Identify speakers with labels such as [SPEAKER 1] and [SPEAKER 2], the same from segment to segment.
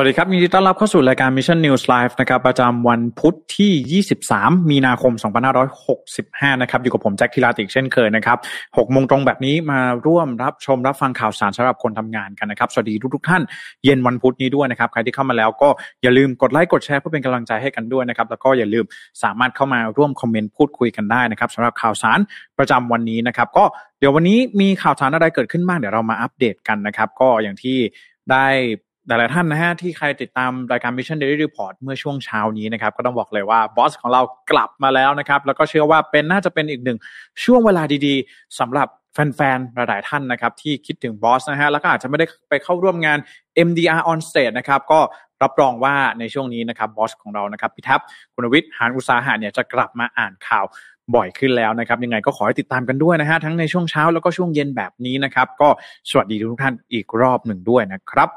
[SPEAKER 1] วัสดีครับยินดีต้อนรับเข้าสู่รายการ Mission News Live นะครับประจำวันพุธที่ 23 มีนาคม 2565 นะครับอยู่กับผมแจ็คทิลาติกเช่นเคยนะครับ6โมงตรงแบบนี้มาร่วมรับชมรับฟังข่าวสารสำหรับคนทำงานกันนะครับสวัสดีทุกทุกท่านเย็นวันพุธนี้ด้วยนะครับใครที่เข้ามาแล้วก็อย่าลืมกดไลค์กดแชร์เพื่อเป็นกำลังใจให้กันด้วยนะครับแล้วก็อย่าลืมสามารถเข้ามาร่วมคอมเมนต์พูดคุยกันได้นะครับสำหรับข่าวสารประจำวันนี้นะครับก็เดี๋ยววันนี้มีข่าวสารอะไรเกิดขึ้นบ้างเดี๋ยวเรามาอัปเดตกันนะครับก็อย่างที่ได้ หลายๆท่านนะฮะที่ใครติดตามรายการ Mission Daily Report เมื่อช่วงเช้านี้นะครับก็ต้องบอกเลยว่าบอสของเรากลับมาแล้วนะครับแล้วก็เชื่อว่าเป็นน่าจะเป็นอีกหนึ่งช่วงเวลาดีๆสำหรับแฟนๆ หลายๆท่านนะครับที่คิดถึงบอสนะฮะแล้วก็อาจจะไม่ได้ไปเข้าร่วมงาน MDR on stage นะครับก็รับรองว่าในช่วงนี้นะครับบอสของเรานะครับพิทัพคุณวิทย์หานอุตสาหะเนี่ยจะกลับมาอ่านข่าวบ่อยขึ้นแล้วนะครับ ยังไงก็ขอให้ติดตามกันด้วยนะฮะทั้งในช่วงเช้าแล้วก็ช่วงเย็นแบบนี้นะครับ ก็สวัสดีทุกท่านอีกรอบหนึ่งด้วยนะครับ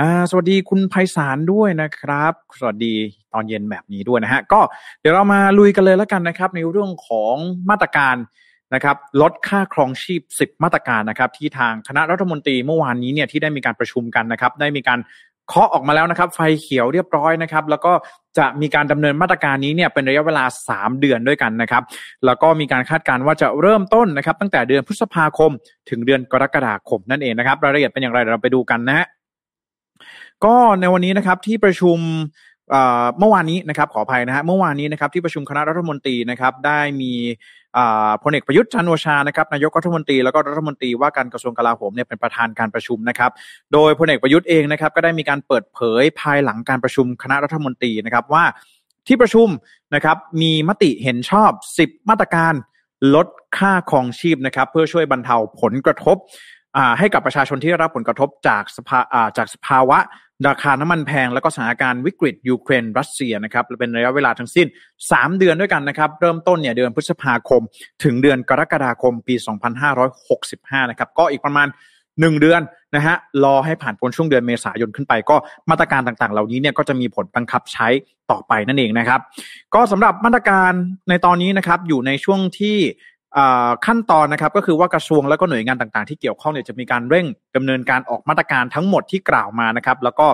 [SPEAKER 1] อ่าสวัสดีคุณไพศาลด้วยนะครับ สวัสดีตอนเย็นแบบนี้ด้วยนะฮะก็เดี๋ยวเรามาลุยกันเลยแล้วกันนะครับ ในเรื่องของมาตรการนะครับลดค่าครองชีพ 10 มาตรการนะครับ ที่ทางคณะรัฐมนตรีเมื่อวานนี้เนี่ยที่ได้มีการประชุมกันนะครับ ได้มีการเคาะออกมาแล้วนะครับ ไฟเขียวเรียบร้อยนะครับ แล้วก็จะมีการดำเนินมาตรการนี้เนี่ยเป็นระยะเวลา 3 เดือนด้วยกันนะครับ แล้วก็มีการคาดการณ์ว่าจะเริ่มต้นนะครับ ตั้งแต่เดือนพฤษภาคม ถึงเดือนกรกฎาคมนั่นเองนะครับรายละเอียดเป็นอย่างไรเราไปดูกันนะฮะ ก็ในวันนี้นะครับที่ประชุมเมื่อวานนี้นะครับขออภัยนะฮะเมื่อวานนี้นะครับที่ประชุมคณะรัฐมนตรีนะครับได้มีพลเอกประยุทธ์จันโอชานะครับนายกรัฐมนตรีแล้วก็รัฐมนตรีว่าการกระทรวงกลาโหมเนี่ยเป็นประธานการประชุมนะครับ โดยพลเอกประยุทธ์เองนะครับก็ได้มีการเปิดเผยภายหลังการประชุมคณะรัฐมนตรีนะครับว่าที่ประชุมนะครับมีมติเห็นชอบ 10 มาตรการลดค่าครองชีพนะครับเพื่อช่วยบรรเทาผลกระทบ ให้กับประชาชนที่ได้รับผลกระทบจากสภาจากสภาวะราคาน้ำมันแพง แล้วก็สถานการณ์วิกฤตยูเครนรัสเซียนะครับเป็นระยะเวลาทั้งสิ้น 3 เดือนด้วยกันนะครับ เริ่มต้นเนี่ยเดือนพฤษภาคม ถึงเดือนกรกฎาคมปี 2565 นะครับ ก็อีกประมาณ 1 เดือนนะฮะรอให้ผ่านพ้นช่วงเดือนเมษายนขึ้นไป ก็มาตรการต่างๆ เหล่านี้เนี่ยก็จะมีผลบังคับใช้ต่อไปนั่นเองนะครับ ก็สำหรับมาตรการในตอนนี้นะครับอยู่ในช่วงที่ ขั้นตอนนะครับก็คือว่ากระทรวงแล้วก็หน่วยงานต่างๆ ที่เกี่ยวข้องเนี่ยจะมีการเร่งดำเนินการออกมาตรการทั้งหมดที่กล่าวมานะครับ แล้วก็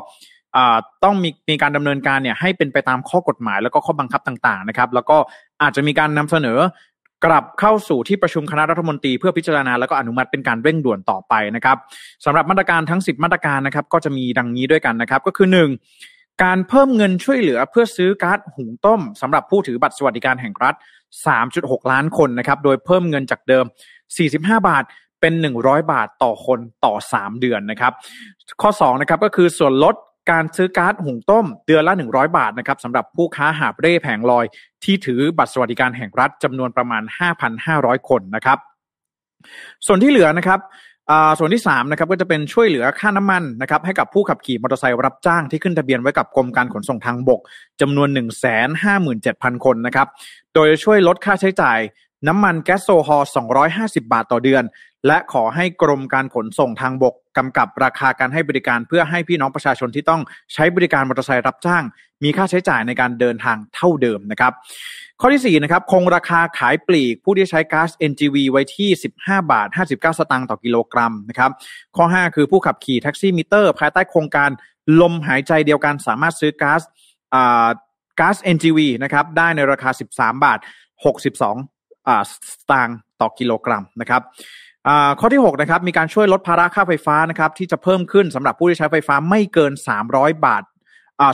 [SPEAKER 1] ต้องมีมีการดำเนินการเนี่ยให้เป็นไปตามข้อกฎหมาย แล้วก็ข้อบังคับต่างๆนะครับ แล้วก็อาจจะมีการนำเสนอกลับเข้าสู่ที่ประชุมคณะรัฐมนตรีเพื่อพิจารณาแล้วก็อนุมัติเป็นการเร่งด่วนต่อไปนะครับสำหรับมาตรการทั้ง 10 มาตรการนะครับ ก็จะมีดังนี้ด้วยกันนะครับ ก็คือ 1. การเพิ่มเงินช่วยเหลือเพื่อซื้อก๊าซหุงต้มสำหรับผู้ถือบัตรสวัสดิการแห่งรัฐ 3.6 ล้านคนนะครับ โดยเพิ่มเงินจากเดิม 45 บาทเป็น 100 บาทต่อคนต่อ 3 เดือนนะครับ ข้อ2นะครับก็คือส่วนลดการซื้อก๊าซหุงต้มเดือนละ 100 บาทนะครับสำหรับผู้ค้าหาบเร่แผงลอย ที่ถือบัตรสวัสดิการแห่งรัฐจำนวนประมาณ 5,500 คนนะครับ ส่วนที่เหลือนะครับ ส่วนที่3นะครับก็จะเป็นช่วยเหลือค่าน้ำมันนะครับให้กับผู้ขับขี่มอเตอร์ไซค์รับจ้างที่ขึ้นทะเบียนไว้กับกรมการขนส่งทางบกจำนวน 157,000 คนนะครับ โดยช่วยลดค่าใช้จ่ายน้ำมันแก๊สโซฮอล์250 บาทต่อเดือน และขอให้กรมการขนส่งทางบกกำกับราคาการให้บริการเพื่อให้พี่น้องประชาชนที่ต้องใช้บริการมอเตอร์ไซค์รับจ้าง มีค่าใช้จ่ายในการเดินทางเท่าเดิมนะครับ ข้อที่4นะครับคงราคาขายปลีกผู้ที่ใช้ก๊าซ NGV ไว้ที่ 15 บาท 59 สตางค์ต่อกิโลกรัมนะครับข้อ 5 คือผู้ขับขี่แท็กซี่มิเตอร์ ภายใต้โครงการลมหายใจเดียวกันสามารถซื้อก๊าซก๊าซ NGV นะครับได้ในราคา 13 บาท 62สตางค์ต่อกิโลกรัมนะครับ ข้อที่6นะครับมีการช่วยลดภาระค่าไฟฟ้านะครับที่จะเพิ่มขึ้นสำหรับผู้ที่ใช้ไฟฟ้าไม่เกิน 300 บาท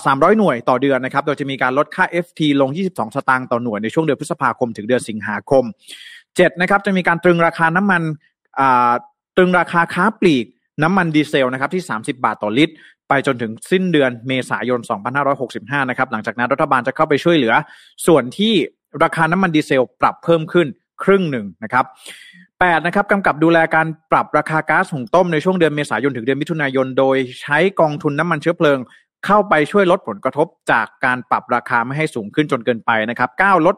[SPEAKER 1] สามร้อยหน่วยต่อเดือนนะครับ โดยจะมีการลดค่า FT ลง 22 สตางค์ต่อหน่วยในช่วงเดือนพฤษภาคมถึงเดือนสิงหาคม7นะครับจะมีการตรึงราคาน้ำมันตรึงราคาค้าปลีกน้ำมันดีเซลนะครับที่ 30 บาทต่อลิตร ไปจนถึงสิ้นเดือนเมษายน 2565 นะครับหลังจากนั้นรัฐบาลจะเข้าไปช่วยเหลือ ส่วนที่ราคาน้ำมันดีเซลปรับเพิ่มขึ้น ครึ่งหนึ่งนะครับ8นะครับกำกับดูแลการปรับราคาก๊าซหุงต้มในช่วงเดือนเมษายนถึงเดือนมิถุนายน โดยใช้กองทุนน้ำมันเชื้อเพลิง เข้าไปช่วยลดผลกระทบจากการปรับราคาไม่ให้สูงขึ้นจนเกินไปนะครับ9ลด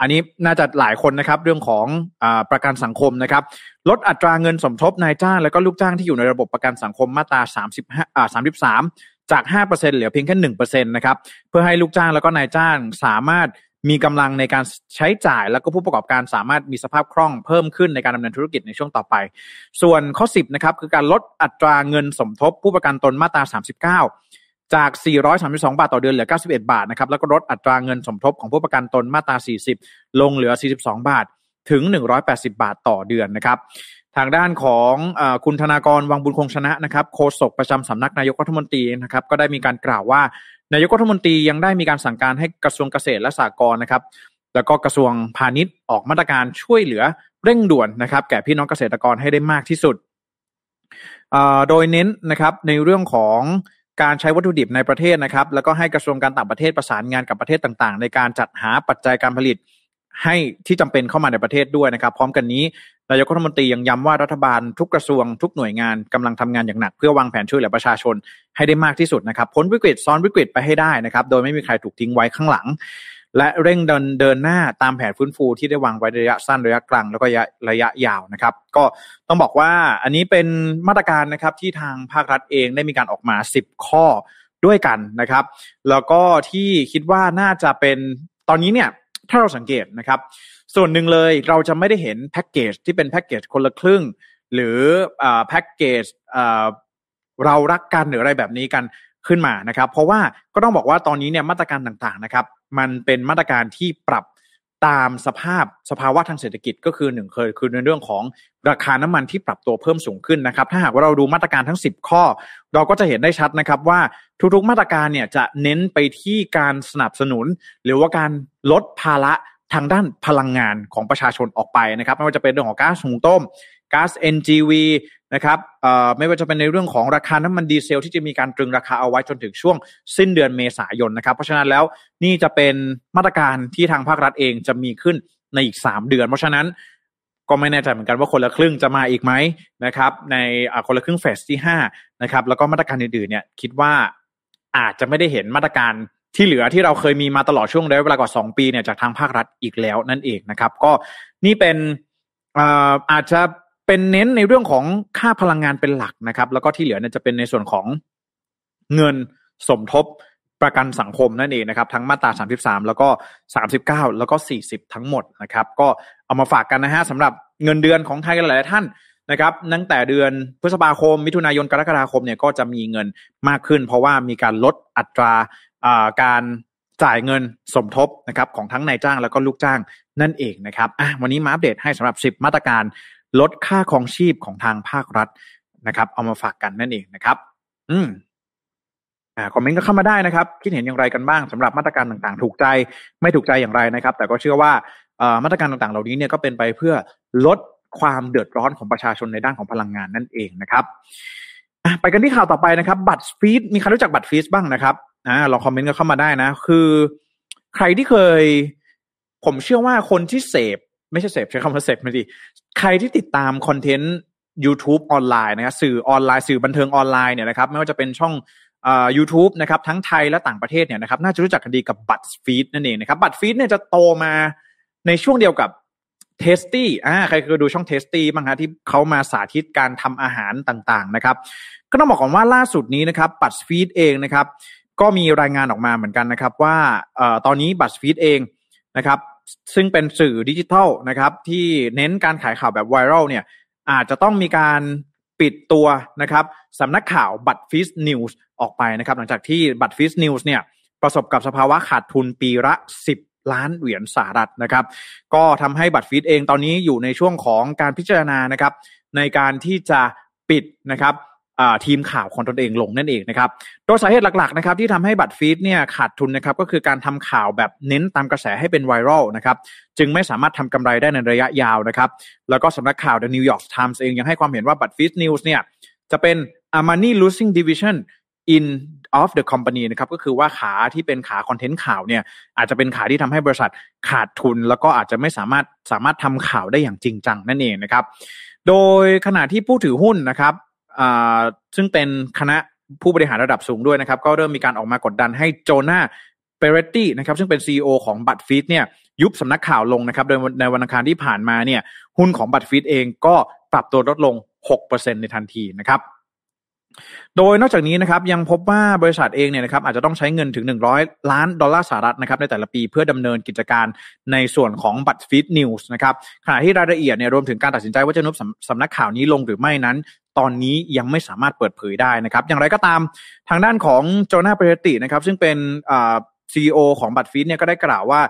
[SPEAKER 1] อันนี้น่าจะหลายคนนะครับเรื่องของอประกันสังคมนะครับ ลดอัตราเงินสมทบนายจ้าง และก็ลูกจ้างที่อยู่ในระบบประกันสังคมมาตรา35อ่า33 จาก 5%เหลือเพียงแค่1%นะครับเพื่อให้ลูกจ้างแล้วก็นายจ้างสามารถ มีกำลังในการใช้จ่ายแล้วก็ผู้ประกอบการสามารถมีสภาพคล่องเพิ่มขึ้นในการดำเนินธุรกิจในช่วงต่อไป ส่วนข้อ 10นะครับคือการลดอัตราเงินสมทบผู้ประกันตนมาตรา 39 จาก 432 บาทต่อเดือนเหลือ 91 บาทนะครับแล้วก็ลดอัตราเงินสมทบของผู้ประกันตนมาตรา 40 ลงเหลือ 42 บาทถึง 180 บาทต่อเดือนนะครับทางด้านของอคุณธนากรวังบุญคงชนะนะครับโฆษกประจำสำนักนายกรัฐมนตรีนะครับก็ได้มีการกล่าวว่า นายกรัฐมนตรียังได้มีการสั่งการให้กระทรวงเกษตรและสหกรณ์นะครับ แล้วก็กระทรวงพาณิชย์ออกมาตรการช่วยเหลือเร่งด่วนนะครับ แก่พี่น้องเกษตรกรให้ได้มากที่สุด โดยเน้นนะครับในเรื่องของการใช้วัตถุดิบในประเทศนะครับ แล้วก็ให้กระทรวงการต่างประเทศประสานงานกับประเทศต่างๆ ในการจัดหาปัจจัยการผลิต ให้ที่จำเป็นเข้ามาในประเทศด้วยนะครับ พร้อมกันนี้นายกรัฐมนตรียังย้ำว่ารัฐบาลทุกกระทรวงทุกหน่วยงานกำลังทำงานอย่างหนัก เพื่อวางแผนช่วยเหลือประชาชนให้ได้มากที่สุดนะครับพ้นวิกฤตซ้อนวิกฤตไปให้ได้นะครับ โดยไม่มีใครถูกทิ้งไว้ข้างหลัง และเร่งเดินเดินหน้าตามแผนฟื้นฟูที่ได้วางไว้ระยะสั้นระยะกลางแล้วก็ระยะระยะยาวนะครับ ก็ต้องบอกว่าอันนี้เป็นมาตรการนะครับที่ทางภาครัฐเองได้มีการออกมา 10 ข้อด้วยกันนะครับ แล้วก็ที่คิดว่าน่าจะเป็นตอนนี้เนี่ย ถ้าเราสังเกตนะครับ ส่วนหนึ่งเลยเราจะไม่ได้เห็นแพ็กเกจที่เป็นแพ็กเกจคนละครึ่ง หรือแพ็กเกจเรารักกันหรืออะไรแบบนี้กันขึ้นมานะครับ เพราะว่าก็ต้องบอกว่าตอนนี้เนี่ยมาตรการต่างๆนะครับ มันเป็นมาตรการที่ปรับ ตามสภาพสภาวะทางเศรษฐกิจก็คือหนึ่งเคยคือในเรื่องของราคาน้ำมันที่ปรับตัวเพิ่มสูงขึ้นนะครับ ถ้าหากว่าเราดูมาตรการทั้ง 10 ข้อ เราก็จะเห็นได้ชัดนะครับว่าทุกๆมาตรการเนี่ยจะเน้นไปที่การสนับสนุน หรือว่าการลดภาระทางด้านพลังงานของประชาชนออกไปนะครับ ไม่ว่าจะเป็นเรื่องของก๊าซหุงต้ม ก๊าซ NGV นะครับไม่ว่าจะเป็นในเรื่องของราคาน้ำมันดีเซล ที่จะมีการตรึงราคาเอาไว้จนถึงช่วงสิ้นเดือนเมษายนนะครับ เพราะฉะนั้นแล้วนี่จะเป็นมาตรการที่ทางภาครัฐเองจะมีขึ้นในอีก 3 เดือน เพราะฉะนั้นก็ไม่แน่ใจเหมือนกันว่าคนละครึ่งจะมาอีกไหมนะครับ ในคนละครึ่งเฟสที่5นะครับแล้วก็มาตรการอื่นๆเนี่ยคิดว่าอาจจะไม่ได้เห็นมาตรการที่เหลือที่เราเคยมีมาตลอดช่วงระยะเวลากว่า 2 ปีเนี่ยจากทางภาครัฐอีกแล้วนั่นเองนะครับ ก็นี่เป็นอาจจะ เป็นเน้นในเรื่องของค่าพลังงานเป็นหลักนะครับ แล้วก็ที่เหลือเนี่ยจะเป็นในส่วนของเงินสมทบประกันสังคมนั่นเองนะครับ ทั้งมาตรา 33 แล้วก็ 39 แล้วก็ 40 ทั้งหมดนะครับ ก็เอามาฝากกันนะฮะสำหรับเงินเดือนของไทยหลายท่านนะครับตั้งแต่เดือนพฤษภาคม มิถุนายนกรกฎาคมเนี่ยก็จะมีเงินมากขึ้น เพราะว่ามีการลดอัตราการจ่ายเงินสมทบนะครับของทั้งนายจ้างแล้วก็ลูกจ้างนั่นเองนะครับวันนี้มาอัปเดตให้สำหรับ 10 มาตรการ ลดค่าครองชีพของทางภาครัฐนะครับ เอามาฝากกันนั่นเองนะครับ อืมอ่าคอมเมนต์ก็เข้ามาได้นะครับ คิดเห็นอย่างไรกันบ้างสำหรับมาตรการต่างๆ ถูกใจไม่ถูกใจอย่างไรนะครับ แต่ก็เชื่อว่ามาตรการต่างๆ เหล่านี้เนี่ยก็เป็นไปเพื่อลดความเดือดร้อนของประชาชนในด้านของพลังงานนั่นเองนะครับไปกันที่ข่าวต่อไปนะครับ บัตรฟีดมีใครรู้จักบัตรฟีดบ้างนะครับอ่าลองคอมเมนต์ก็เข้ามาได้นะ คือ ใครที่เคย ผมเชื่อว่าคนที่เสพ ไม่ใช่เสพใช้คำว่าเสพไม่ดี ใครที่ติดตามคอนเทนต์ YouTube ออนไลน์นะครับสื่อออนไลน์สื่อบันเทิงออนไลน์เนี่ยนะครับไม่ว่าจะเป็นช่องอ่า YouTube นะครับทั้งไทยและต่างประเทศเนี่ยนะครับน่าจะรู้จักกันดีกับ BuzzFeed นั่นเองนะครับ BuzzFeed เนี่ยจะโตมาในช่วงเดียวกับ Tasty อ่าใครเคยดูช่อง Tasty บ้างฮะที่เขามาสาธิตการทำอาหารต่างๆนะครับ ก็ต้องบอกก่อนว่าล่าสุดนี้นะครับ BuzzFeed เองนะครับ ก็มีรายงานออกมาเหมือนกันนะครับ ว่าตอนนี้ BuzzFeed เองนะครับ ซึ่งเป็นสื่อดิจิทัลนะครับ ที่เน้นการขายข่าวแบบไวรัลเนี่ยอาจจะต้องมีการปิดตัวนะครับสำนักข่าว BuzzFeed News ออกไปนะครับ หลังจากที่ BuzzFeed News เนี่ยประสบกับสภาวะขาดทุนปีละ 10 ล้านเหรียญสหรัฐนะครับ ก็ทำให้ BuzzFeed เองตอนนี้อยู่ในช่วงของการพิจารณานะครับ ในการที่จะปิดนะครับ ทีมข่าวของตนเองลงนั่นเองนะครับ โดยสาเหตุหลักๆนะครับที่ทำให้ BuzzFeed เนี่ยขาดทุนนะครับก็คือการทำข่าวแบบเน้นตามกระแสให้เป็นไวรัลนะครับจึงไม่สามารถทำกำไรได้ในระยะยาวนะครับ แล้วก็สำนักข่าว The New York Times เองยังให้ความเห็นว่าบัตรฟีดนิวส์เนี่ยจะเป็น a money losing division in of the company นะครับก็คือว่าขาที่เป็นขาคอนเทนต์ข่าวเนี่ยอาจจะเป็นขาที่ทำให้บริษัทขาดทุน แล้วก็อาจจะไม่สามารถสามารถทำข่าวได้อย่างจริงจังนั่นเองนะครับ โดยขณะที่ผู้ถือหุ้นนะครับ ซึ่งเป็นคณะผู้บริหารระดับสูงด้วยนะครับ ก็เริ่มมีการออกมากดดันให้โจนาเปเรตตี้นะครับ ซึ่งเป็น CEO ของ BuzzFeed เนี่ยยุบสำนักข่าวลงนะครับ โดยในวันอังคารที่ผ่านมาเนี่ยหุ้นของ BuzzFeed เองก็ปรับตัวลดลง 6%ในทันทีนะครับ โดยนอกจากนี้นะครับยังพบว่าบริษัทเองเนี่ยนะครับอาจจะต้องใช้เงินถึง 100 ล้านดอลลาร์สหรัฐนะครับในแต่ละปีเพื่อดำเนินกิจการในส่วนของ BuzzFeed News นะครับขณะที่รายละเอียดเนี่ยรวมถึงการตัดสินใจว่าจะยุบสำนักข่าวนี้ลงหรือไม่นั้น ตอนนี้ยังไม่สามารถเปิดเผยได้นะครับ อย่างไรก็ตามทางด้านของโจนาเปเรตินะครับซึ่งเป็นซีอีโอของบัตรฟีดเนี่ยก็ได้กล่าวว่า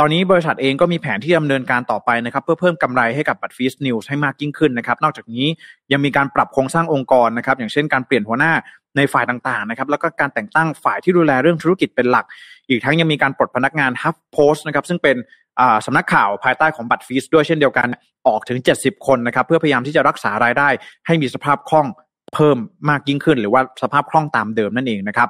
[SPEAKER 1] ตอนนี้บริษัทเองก็มีแผนที่ดำเนินการต่อไปนะครับเพื่อเพิ่มกำไรให้กับบัตรฟีสนิวส์ให้มากยิ่งขึ้นนะครับนอกจากนี้ยังมีการปรับโครงสร้างองค์กรนะครับอย่างเช่นการเปลี่ยนหัวหน้าในฝ่ายต่างๆนะครับแล้วก็การแต่งตั้งฝ่ายที่ดูแลเรื่องธุรกิจเป็นหลัก อีกทั้งยังมีการปลดพนักงานฮับโพสต์นะครับซึ่งเป็นสำนักข่าวภายใต้ของบัตรฟีสด้วยเช่นเดียวกันออกถึง 70 คนนะครับเพื่อพยายามที่จะรักษารายได้ให้มีสภาพคล่อง เพิ่มมากยิ่งขึ้น หรือว่าสภาพคล่องตามเดิมนั่นเองนะครับ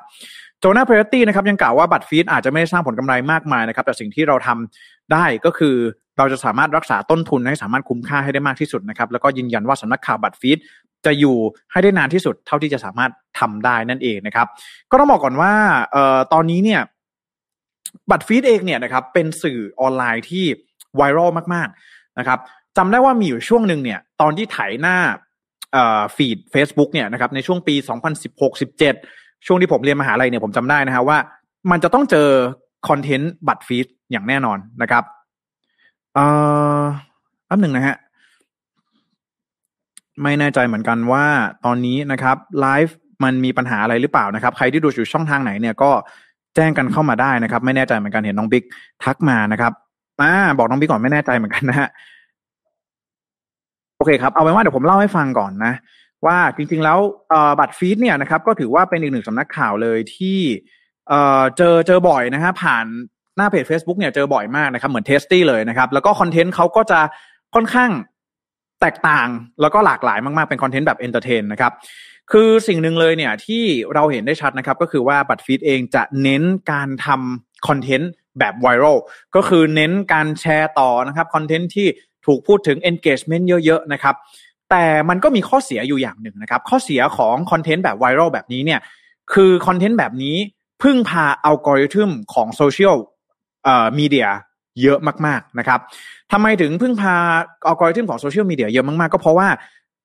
[SPEAKER 1] โจนาเพรตตี้นะครับยังกล่าวว่าบัตรฟีดอาจจะไม่ได้สร้างผลกำไรมากมายนะครับ แต่สิ่งที่เราทำได้ก็คือเราจะสามารถรักษาต้นทุนให้สามารถคุ้มค่าให้ได้มากที่สุดนะครับแล้วก็ยืนยันว่าสำนักข่าวบัตรฟีดจะอยู่ให้ได้นานที่สุดเท่าที่จะสามารถทำได้นั่นเองนะครับ ก็ต้องบอกก่อนว่าเอ่อตอนนี้เนี่ยบัตรฟีดเองเนี่ยนะครับเป็นสื่อออนไลน์ที่ไวรัลมาก ๆนะครับจำได้ว่ามีอยู่ช่วงหนึ่งเนี่ย ตอนที่ไถหน้า ฟีด Facebook เนี่ยนะครับในช่วงปี 2016-17 ช่วงที่ผมเรียนมหาลัยเนี่ยผมจำได้นะครับว่า มันจะต้องเจอคอนเทนต์บัตรฟีดอย่างแน่นอนนะครับเอ่ออันหนึ่งนะฮะไม่แน่ใจเหมือนกันว่าตอนนี้นะครับไลฟ์มันมีปัญหาอะไรหรือเปล่านะครับ ใครที่ดูอยู่ช่องทางไหนเนี่ยก็แจ้งกันเข้ามาได้นะครับ ไม่แน่ใจเหมือนกันเห็นน้องบิ๊กทักมานะครับอ่าบอกน้องบิ๊กก่อนไม่แน่ใจเหมือนกันนะฮะ โอเคครับ เอาไว้ว่าเดี๋ยวผมเล่าให้ฟังก่อนนะ ว่าจริงๆแล้ว BuzzFeed เนี่ยนะครับ ก็ถือว่าเป็นอีกหนึ่งสำนักข่าวเลยที่เจอเจอบ่อยนะฮะผ่านหน้าเพจ Facebook เนี่ยเจอบ่อยมากนะครับ เหมือน Tasty เลยนะครับ แล้วก็คอนเทนต์เขาก็จะค่อนข้างแตกต่างแล้วก็หลากหลายมากๆ เป็นคอนเทนต์แบบ entertain นะครับ คือสิ่งหนึ่งเลยเนี่ยที่เราเห็นได้ชัดนะครับ ก็คือว่า BuzzFeed เองจะเน้นการทำคอนเทนต์แบบไวรัลก็คือเน้นการแชร์ต่อนะครับคอนเทนต์ที่ ถูกพูดถึง engagement เยอะๆนะครับแต่มันก็มีข้อเสียอยู่อย่างหนึ่งนะครับ ข้อเสียของคอนเทนต์แบบไวรัลแบบนี้เนี่ยคือคอนเทนต์แบบนี้พึ่งพาอัลกอริทึมของโซเชียลเอ่อมีเดียเยอะมากๆนะครับทำไมถึงพึ่งพาอัลกอริทึมของโซเชียลมีเดียเยอะมากๆ ก็เพราะว่า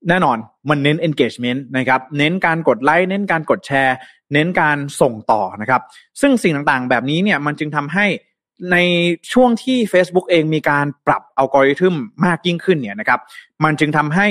[SPEAKER 1] แน่นอนมันเน้น engagement นะครับเน้นการกดไลค์เน้นการกดแชร์ เน้นการส่งต่อนะครับ ซึ่งสิ่งต่างๆ แบบนี้เนี่ยมันจึงทำให้ ในช่วงที่ Facebook เองมีการปรับอัลกอริทึมมากยิ่งขึ้นเนี่ยนะครับ มันจึงทำให้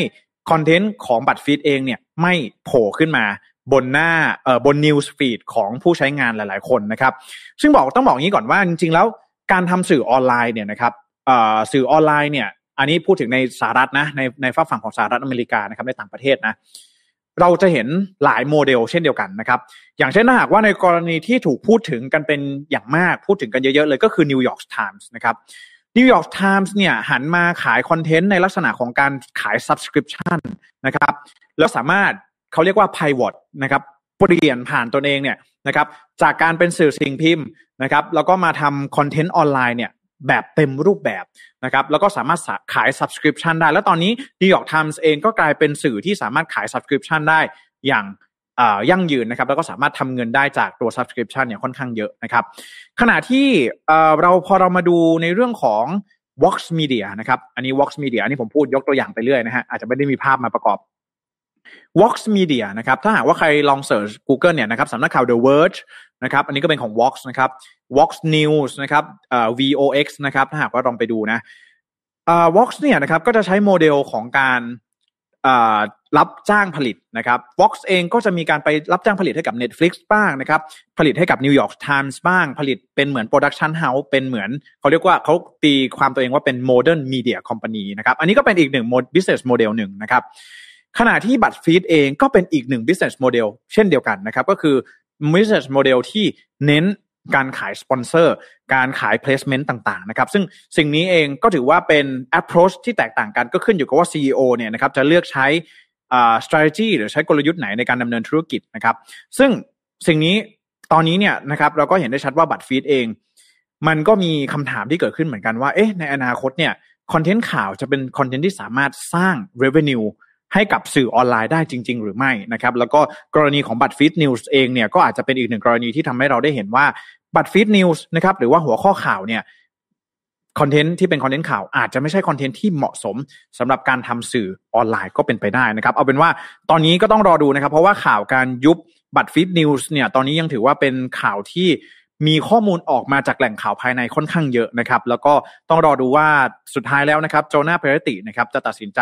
[SPEAKER 1] คอนเทนต์ของ BuzzFeed เองเนี่ยไม่โผล่ขึ้นมาบนหน้าเอ่อบน news feed ของผู้ใช้งานหลายๆ คนนะครับ ซึ่งบอกต้องบอกงี้ก่อนว่าจริงๆแล้วการทำสื่อออนไลน์เนี่ยนะครับเอ่อสื่อออนไลน์เนี่ยอันนี้พูดถึงในสหรัฐนะในในฝั่งฝั่งของสหรัฐอเมริกานะครับในต่างประเทศนะ เราจะเห็นหลายโมเดลเช่นเดียวกันนะครับ อย่างเช่นถ้าหากว่าในกรณีที่ถูกพูดถึงกันเป็นอย่างมากพูดถึงกันเยอะๆเลยก็คือ New York Times นะครับ New York Times เนี่ยหันมาขายคอนเทนต์ในลักษณะของการขาย subscription นะครับแล้วสามารถเขาเรียกว่า pivot นะครับเปลี่ยนผ่านตนเองเนี่ยนะครับจากการเป็นสื่อสิ่งพิมพ์นะครับแล้วก็มาทำคอนเทนต์ออนไลน์เนี่ย แบบเต็มรูปแบบนะครับแล้วก็สามารถขาย subscription ได้ แล้วตอนนี้ New York Times เองก็กลายเป็นสื่อที่สามารถขาย subscription ได้อย่างยั่งยืนนะครับแล้วก็สามารถทำเงินได้จากตัว subscription เนี่ยค่อนข้างเยอะนะครับ ขณะที่เราพอเรามาดูในเรื่องของ Vox Media นะครับ อันนี้ Vox Media อันนี้ผมพูดยกตัวอย่างไปเรื่อยนะฮะ อาจจะไม่ได้มีภาพมาประกอบ Vox Media นะครับถ้าหากว่าใครลองเสิร์ช Google เนี่ยนะครับสำนักข่าว The Verge นะครับอันนี้ก็เป็นของ Vox นะครับ Vox News นะครับเอ่อ VOX นะครับถ้าหากว่าลองไปดูนะเอ่อ Vox เนี่ยนะครับก็จะใช้โมเดลของการรับจ้างผลิตนะครับ Vox เองก็จะมีการไปรับจ้างผลิตให้กับ Netflix บ้างนะครับ ผลิตให้กับ New York Times บ้าง ผลิตเป็นเหมือน Production House เป็นเหมือนเขาเรียกว่าเขาตีความตัวเองว่าเป็น Modern Media Company นะครับ อันนี้ก็เป็นอีกหนึ่ง business model หนึ่งนะครับ ขณะที่บัตรฟีดเองก็เป็นอีกหนึ่ง business model เช่นเดียวกันนะครับ ก็คือ business model ที่เน้นการขายสปอนเซอร์ การขาย placement ต่างๆ นะครับ ซึ่งสิ่งนี้เองก็ถือว่าเป็น approach ที่แตกต่างกันก็ขึ้นอยู่กับว่า CEO เนี่ยนะครับจะเลือกใช้ strategy หรือใช้กลยุทธ์ไหนในการดำเนินธุรกิจนะครับ ซึ่งสิ่งนี้ตอนนี้เนี่ยนะครับเราก็เห็นได้ชัดว่าบัตรฟีดเอง มันก็มีคำถามที่เกิดขึ้นเหมือนกันว่าเอ๊ะในอนาคตเนี่ยคอนเทนต์ข่าวจะเป็นคอนเทนต์ที่สามารถสร้าง revenue ให้กับสื่อออนไลน์ได้จริง ๆ หรือไม่นะครับแล้วก็กรณีของ BuzzFeed News เองเนี่ยก็อาจจะเป็นอีกหนึ่งกรณีที่ทำให้เราได้เห็นว่า BuzzFeed News นะครับหรือว่าหัวข้อข่าวเนี่ยคอนเทนต์ที่เป็นคอนเทนต์ข่าวอาจจะไม่ใช่คอนเทนต์ที่เหมาะสมสำหรับการทำสื่อออนไลน์ก็เป็นไปได้นะครับ เอาเป็นว่าตอนนี้ก็ต้องรอดูนะครับ เพราะว่าข่าวการยุบ BuzzFeed News เนี่ยตอนนี้ยังถือว่าเป็นข่าวที่ มีข้อมูลออกมาจากแหล่งข่าวภายในค่อนข้างเยอะนะครับ แล้วก็ต้องรอดูว่าสุดท้ายแล้วนะครับโจนาเพรตินะครับจะตัดสินใจ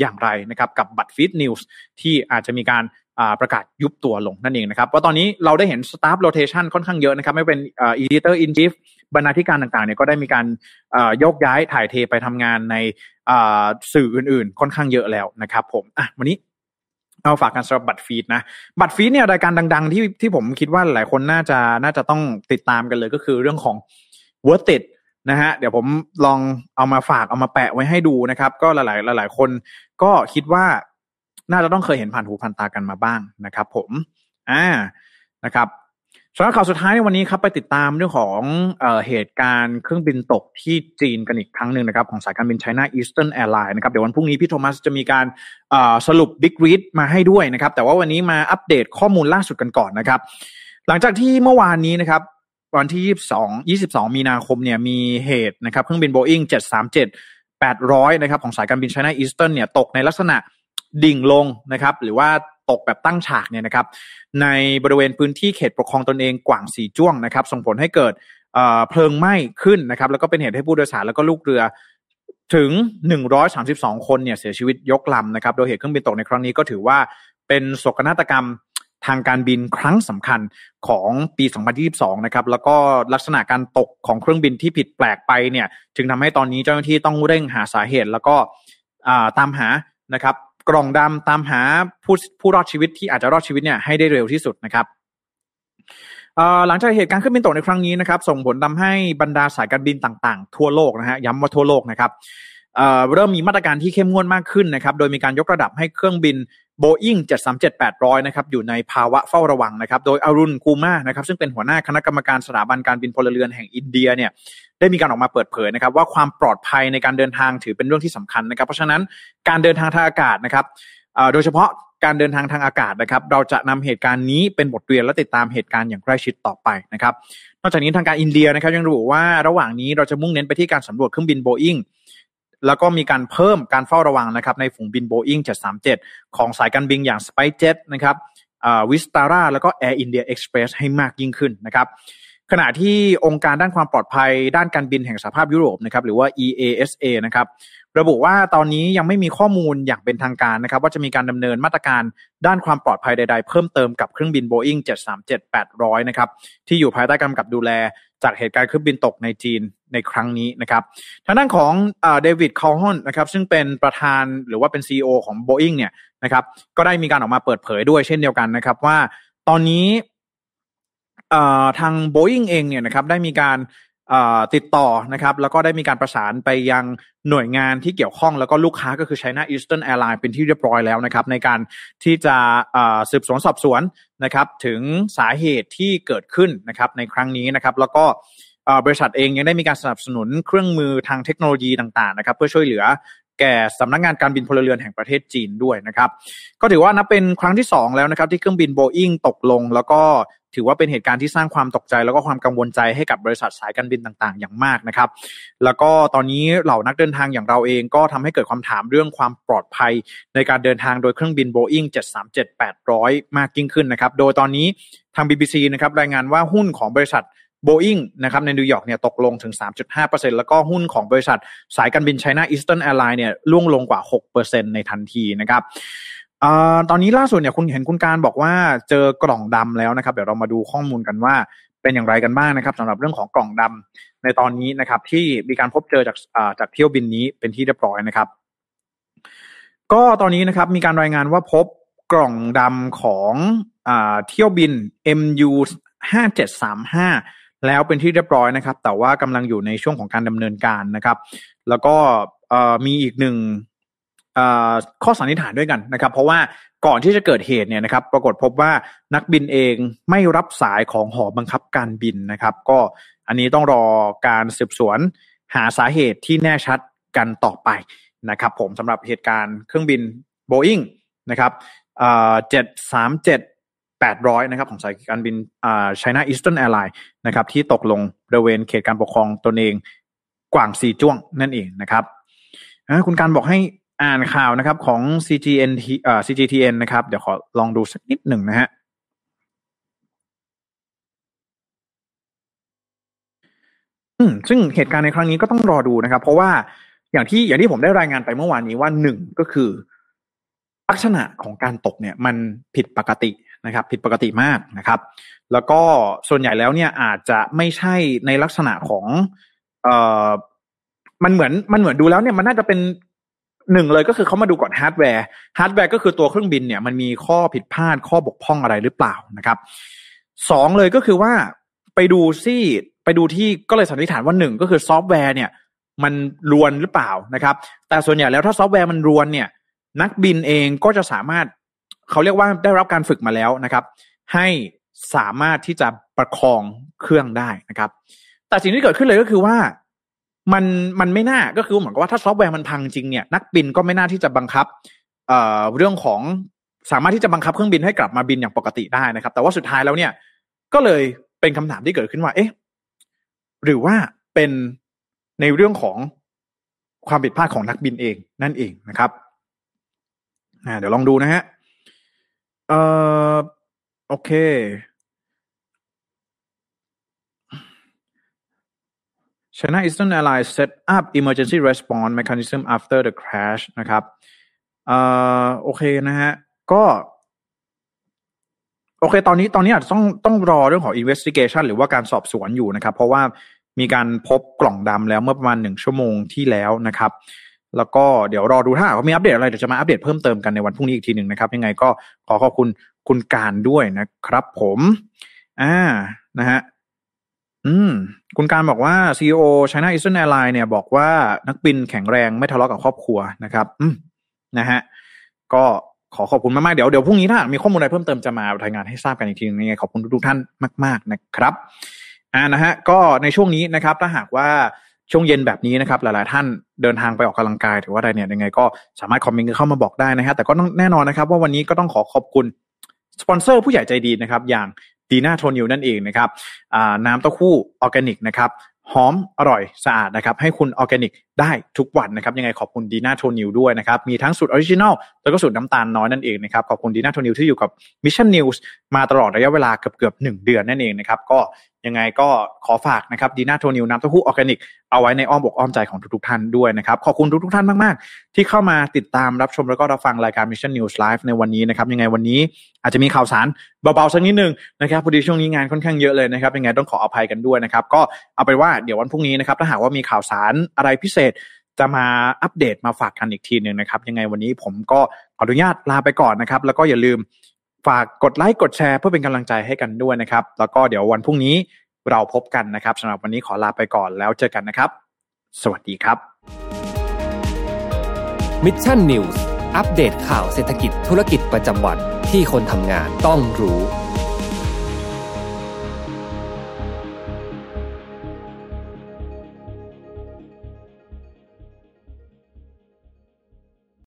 [SPEAKER 1] อย่างไรนะครับกับ BuzzFeed News ที่อาจจะมีการประกาศยุบตัวลงนั่นเองนะครับว่าตอนนี้เราได้เห็น staff rotation ค่อนข้างเยอะนะครับ ไม่เป็น editor in chief บรรณาธิการต่างๆเนี่ยก็ได้มีการโยกย้ายถ่ายเทไปทำงานในสื่ออื่นๆ ค่อนข้างเยอะแล้วนะครับผมอะวันนี้ เอาฝากกันสำหรับ BuzzFeed นะบัตรฟีดเนี่ยรายการดัง ๆ ที่ที่ผมคิดว่าหลายคนน่าจะน่าจะต้องติดตามกันเลยก็คือเรื่องของ worth it นะฮะเดี๋ยวผมลองเอามาฝากเอามาแปะไว้ให้ดูนะครับ ก็หลายๆหลาย ๆ คนก็คิดว่าน่าจะต้องเคยเห็นผ่านหูผ่านตากันมาบ้างนะครับ ผมอ่านะครับ สำหรับข่าวสุดท้ายในวันนี้ครับไปติดตามเรื่องของเอเหตุการณ์เครื่องบินตกที่จีนกันอีกครั้งหนึ่งนะครับของสายการบิน China Eastern Airlines นะครับเดี๋ยววันพรุ่งนี้พี่โทมัสจะมีการสรุป Big Read มาให้ด้วยนะครับ แต่ว่าวันนี้มาอัปเดตข้อมูลล่าสุดกันก่อนนะครับ หลังจากที่เมื่อวานนี้นะครับวันที่ 22 22 มีนาคมเนี่ยมีเหตุนะครับเครื่องบิน Boeing 737 800 นะครับของสายการบิน China Eastern เนี่ยตกในลักษณะดิ่งลงนะครับหรือว่า ตกแบบตั้งฉากเนี่ยนะครับในบริเวณพื้นที่เขตปกครองตนเองกว่างสีจ้วงนะครับส่งผลให้เกิดเพลิงไหม้ขึ้นนะครับแล้วก็เป็นเหตุให้ผู้โดยสารแล้วก็ลูกเรือถึง 132 คนเนี่ยเสียชีวิตยกลำนะครับ โดยเหตุเครื่องบินตกในครั้งนี้ก็ถือว่าเป็นโศกนาฏกรรมทางการบินครั้งสำคัญของปี 2022 นะครับ แล้วก็ลักษณะการตกของเครื่องบินที่ผิดแปลกไปเนี่ยถึงทำให้ตอนนี้เจ้าหน้าที่ต้องเร่งหาสาเหตุ แล้วก็ตามหานะครับ กล่องดำตามหาผู้ผู้รอดชีวิตที่อาจจะรอดชีวิตเนี่ยให้ได้เร็วที่สุดนะครับหลังจากเหตุการณ์ขึ้นบินตกในครั้งนี้นะครับส่งผลทาให้บรรดาสายการบินต่างๆ ทั่วโลกนะฮะย้ำว่าทั่วโลกนะครับเริ่มมีมาตรการที่เข้มงวดมากขึ้นนะครับโดยมีการยกระดับให้เครื่องบิน Boeing 737-800 นะครับอยู่ในภาวะเฝ้าระวังนะครับโดยอารุณกูมานะครับซึ่งเป็นหัวหน้าคณะกรรมการสถาบันการบินพลเรือนแห่งอินเดียเนี่ย ได้มีการออกมาเปิดเผยนะครับว่าความปลอดภัยในการเดินทางถือเป็นเรื่องที่สำคัญนะครับ เพราะฉะนั้นการเดินทางทางอากาศนะครับโดยเฉพาะการเดินทางทางอากาศนะครับ เราจะนำเหตุการณ์นี้เป็นบทเรียนและติดตามเหตุการณ์อย่างใกล้ชิดต่อไปนะครับ นอกจากนี้ทางการอินเดียนะครับยังระบุว่าระหว่างนี้เราจะมุ่งเน้นไปที่การสำรวจเครื่องบินโบอิงแล้วก็มีการเพิ่มการเฝ้าระวังนะครับในฝูงบินโบอิง737 ของสายการบินอย่าง SpiceJet นะครับ Vistara แล้วก็ Air India Express ให้มากยิ่งขึ้นนะครับ ขณะที่องค์การด้านความปลอดภัย ด้านการบินแห่งสหภาพยุโรปนะครับหรือว่า EASA นะครับระบุว่าตอนนี้ยังไม่มีข้อมูลอย่างเป็นทางการนะครับว่าจะมีการดำเนินมาตรการด้านความปลอดภัยใด ๆ เพิ่มเติมกับเครื่องบิน Boeing 737-800 นะครับที่อยู่ภายใต้กำกับดูแลจากเหตุการณ์เครื่องบินตกในจีนในครั้งนี้นะครับทางด้านของเดวิดคาร์ฮอนนะครับซึ่งเป็นประธานหรือว่าเป็น CEO ของ Boeing เนี่ยนะครับก็ได้มีการออกมาเปิดเผยด้วยเช่นเดียวกันนะครับว่าตอนนี้ ทาง Boeing เองเนี่ยนะครับได้มีการติดต่อนะครับแล้วก็ได้มีการประสานไปยังหน่วยงานที่เกี่ยวข้องแล้วก็ลูกค้าก็คือ China Eastern Airlines เป็นที่เรียบร้อยแล้วนะครับในการที่จะสืบสวนสอบสวนนะครับถึงสาเหตุที่เกิดขึ้นนะครับในครั้งนี้นะครับแล้วก็บริษัทเองยังได้มีการสนับสนุนเครื่องมือทางเทคโนโลยีต่างๆนะครับเพื่อช่วยเหลือแก่สำนักงงานการบินพลเรือนแห่งประเทศจีนด้วยนะครับ ก็ถือว่านับเป็นครั้งที่ 2 แล้วนะครับที่เครื่องบินโบอิงตกลง แล้วก็ ถือว่าเป็นเหตุการณ์ที่สร้างความตกใจ แล้วก็ความกังวลใจให้กับบริษัทสายการบินต่างๆ อย่างมากนะครับ แล้วก็ตอนนี้เหล่านักเดินทางอย่างเราเองก็ทำให้เกิดความถามเรื่องความปลอดภัย ในการเดินทางโดยเครื่องบิน Boeing 737-800 มากยิ่งขึ้นนะครับ โดยตอนนี้ทาง BBC นะครับรายงานว่าหุ้นของบริษัทโบอิงนะครับในนิวยอร์กเนี่ยตกลงถึง 3.5%แล้วก็หุ้นของบริษัทสายการบิน China Eastern Airlines เนี่ยร่วงลงกว่า 6%ในทันทีนะครับ อตอนนี้ล่าสุดเนี่ยคุณเห็นคุณการบอกว่าเจอกล่องดำแล้วนะครับ เดี๋ยวเรามาดูข้อมูลกันว่าเป็นอย่างไรกันบ้างนะครับสำหรับเรื่องของกล่องดำในตอนนี้นะครับ ที่มีการพบเจอจากจากเที่ยวบินนี้เป็นที่เรียบร้อยนะครับ ก็ตอนนี้นะครับ มีการรายงานว่าพบกล่องดำของอเที่ยวบิน MU 5735 แล้วเป็นที่เรียบร้อยนะครับ แต่ว่ากำลังอยู่ในช่วงของการดำเนินการนะครับ แล้วก็มีอีกหนึ่ง ข้อสันนิษฐานด้วยกันนะครับ เพราะว่าก่อนที่จะเกิดเหตุเนี่ยนะครับ ปรากฏพบว่านักบินเองไม่รับสายของหอบังคับการบินนะครับ ก็อันนี้ต้องรอการสืบสวนหาสาเหตุที่แน่ชัดกันต่อไปนะครับ ผมสำหรับเหตุการณ์เครื่องบิน Boeing นะครับเจ็ดสามเจ็ด800นะครับของสายการบินอ่า China Eastern Airlines นะครับ ที่ตกลงบริเวณเขตการปกครองตนเองกว่างซีจ้วงนั่นเองนะครับคุณการบอกให้ อ่านข่าวนะครับของ CGN อ่า CGTN นะครับ เดี๋ยวขอลองดูสักนิดหนึ่งนะฮะอืมซึ่งเหตุการณ์ในครั้งนี้ก็ต้องรอดูนะครับ เพราะว่าอย่างที่อย่างที่ผมได้รายงานไปเมื่อวานนี้ว่าหนึ่งก็คือ ลักษณะของการตกเนี่ย มันผิดปกตินะครับ ผิดปกติมากนะครับ แล้วก็ส่วนใหญ่แล้วเนี่ยอาจจะไม่ใช่ในลักษณะของ เอ่อมันเหมือนมันเหมือนดูแล้วเนี่ยมันน่าจะเป็น หนึ่งเลยก็คือเขามาดูก่อนฮาร์ดแวร์ฮาร์ดแวร์ก็คือตัวเครื่องบินเนี่ยมันมีข้อผิดพลาดข้อบกพร่องอะไรหรือเปล่านะครับสองเลยก็คือว่าไปดูซี่ไปดูที่ก็เลยสันนิษฐานว่าหนึ่งก็คือซอฟต์แวร์เนี่ย มันรวนหรือเปล่านะครับ แต่ส่วนใหญ่แล้วถ้าซอฟต์แวร์มันรวนเนี่ย นักบินเองก็จะสามารถเขาเรียกว่าได้รับการฝึกมาแล้วนะครับ ให้สามารถที่จะประคองเครื่องได้นะครับ แต่สิ่งที่เกิดขึ้นเลยก็คือว่า มันมันไม่น่าก็คือเหมือนกับว่าถ้าซอฟต์แวร์มันพังจริงเนี่ยนักบินก็ไม่น่าที่จะบังคับเอ่อเรื่องของสามารถที่จะบังคับเครื่องบินให้กลับมาบินอย่างปกติได้นะครับ แต่ว่าสุดท้ายแล้วเนี่ย ก็เลยเป็นคำถามที่เกิดขึ้นว่า เอ๊ะ หรือว่าเป็นในเรื่องของความผิดพลาดของนักบินเองนั่นเองนะครับเดี๋ยวลองดูนะฮะเอ่อโอเค China Eastern Airlines set up emergency response mechanism after the crash นะครับเอ่อโอเคนะฮะ ก็ โอเค ตอนนี้ตอนนี้อาจจะต้องต้องรอเรื่องของ investigation หรือว่าการสอบสวนอยู่นะครับ เพราะว่ามีการพบกล่องดำแล้วเมื่อประมาณหนึ่งชั่วโมงที่แล้วนะครับ แล้วก็เดี๋ยวรอดูถ้าว่ามีอัปเดตอะไรเดี๋ยวจะมาอัปเดตเพิ่มเติมกันในวันพรุ่งนี้อีกทีหนึ่งนะครับ ยังไงก็ขอขอบคุณคุณการด้วยนะครับผม อ่านะฮะ อืม คุณการบอกว่า CEO China Eastern Airlines เนี่ยบอกว่านักบินแข็งแรงไม่ทะเลาะกับครอบครัวนะครับ อืมนะฮะ ก็ขอขอบคุณมาก ๆ เดี๋ยวเดี๋ยวพรุ่งนี้ถ้ามีข้อมูลอะไรเพิ่มเติมจะมารายงานให้ทราบกันอีกทีนึงยังไงขอบคุณทุกท่านมาก ๆ นะครับ อ่านะฮะ ก็ในช่วงนี้นะครับ ถ้าหากว่าช่วงเย็นแบบนี้นะครับ หลาย ๆ ท่านเดินทางไปออกกำลังกายหรือว่าอะไรเนี่ยยังไงก็สามารถคอมเมนต์เข้ามาบอกได้นะฮะแต่ก็ต้องแน่นอนนะครับ ว่าวันนี้ก็ต้องขอขอบคุณ สปอนเซอร์ผู้ใหญ่ใจดีนะครับ อย่างดีน่าโทนิวนั่นเองนะครับน้ำเต้าหู้ออร์แกนิกนะครับหอมอร่อยสะอาดนะครับ ให้คุณออร์แกนิกได้ทุกวันนะครับ ยังไงขอบคุณดีน่าโทนิวด้วยนะครับ มีทั้งสูตร original แล้วก็สูตรน้ำตาลน้อยนั่นเองนะครับ ขอบคุณดีน่าโทนิวที่อยู่กับ Mission News มาตลอดระยะเวลาเกือบเกือบหนึ่งเดือนนั่นเองนะครับ ก็ยังไงก็ขอฝากนะครับดีน่าโทนิวน้ำเต้าหู้ออร์แกนิก เอาไว้ในอ้อมอกอ้อมใจของทุกๆท่านด้วยนะครับ ขอบคุณทุกๆท่านมาก ๆ ที่เข้ามาติดตามรับชมแล้วก็รับฟังรายการ Mission News Live ในวันนี้นะครับ ยังไงวันนี้อาจจะมีข่าวสารเบาๆสักนิดนึงนะครับพอดีช่วงนี้งานค่อนข้างเยอะเลยนะครับ ยังไงต้องขออภัยกันด้วยนะครับ ก็เอาไปว่าเดี๋ยววันพรุ่งนี้นะครับถ้าหากว่ามีข่าวสารอะไรพิเศษจะมาอัปเดตมาฝากกันอีกทีหนึ่งนะครับ ยังไงวันนี้ผมก็ขออนุญาตลาไปก่อนนะครับ แล้วก็อย่าลืม ฝากกดไลค์กดแชร์เพื่อเป็นกำลังใจให้กันด้วยนะครับ แล้วก็เดี๋ยววันพรุ่งนี้เราพบกันนะครับสำหรับวันนี้ขอลาไปก่อนแล้วเจอกันนะครับ สวัสดีครับ
[SPEAKER 2] Mission News อัปเดตข่าวเศรษฐกิจธุรกิจประจำวันที่คนทำงานต้องรู้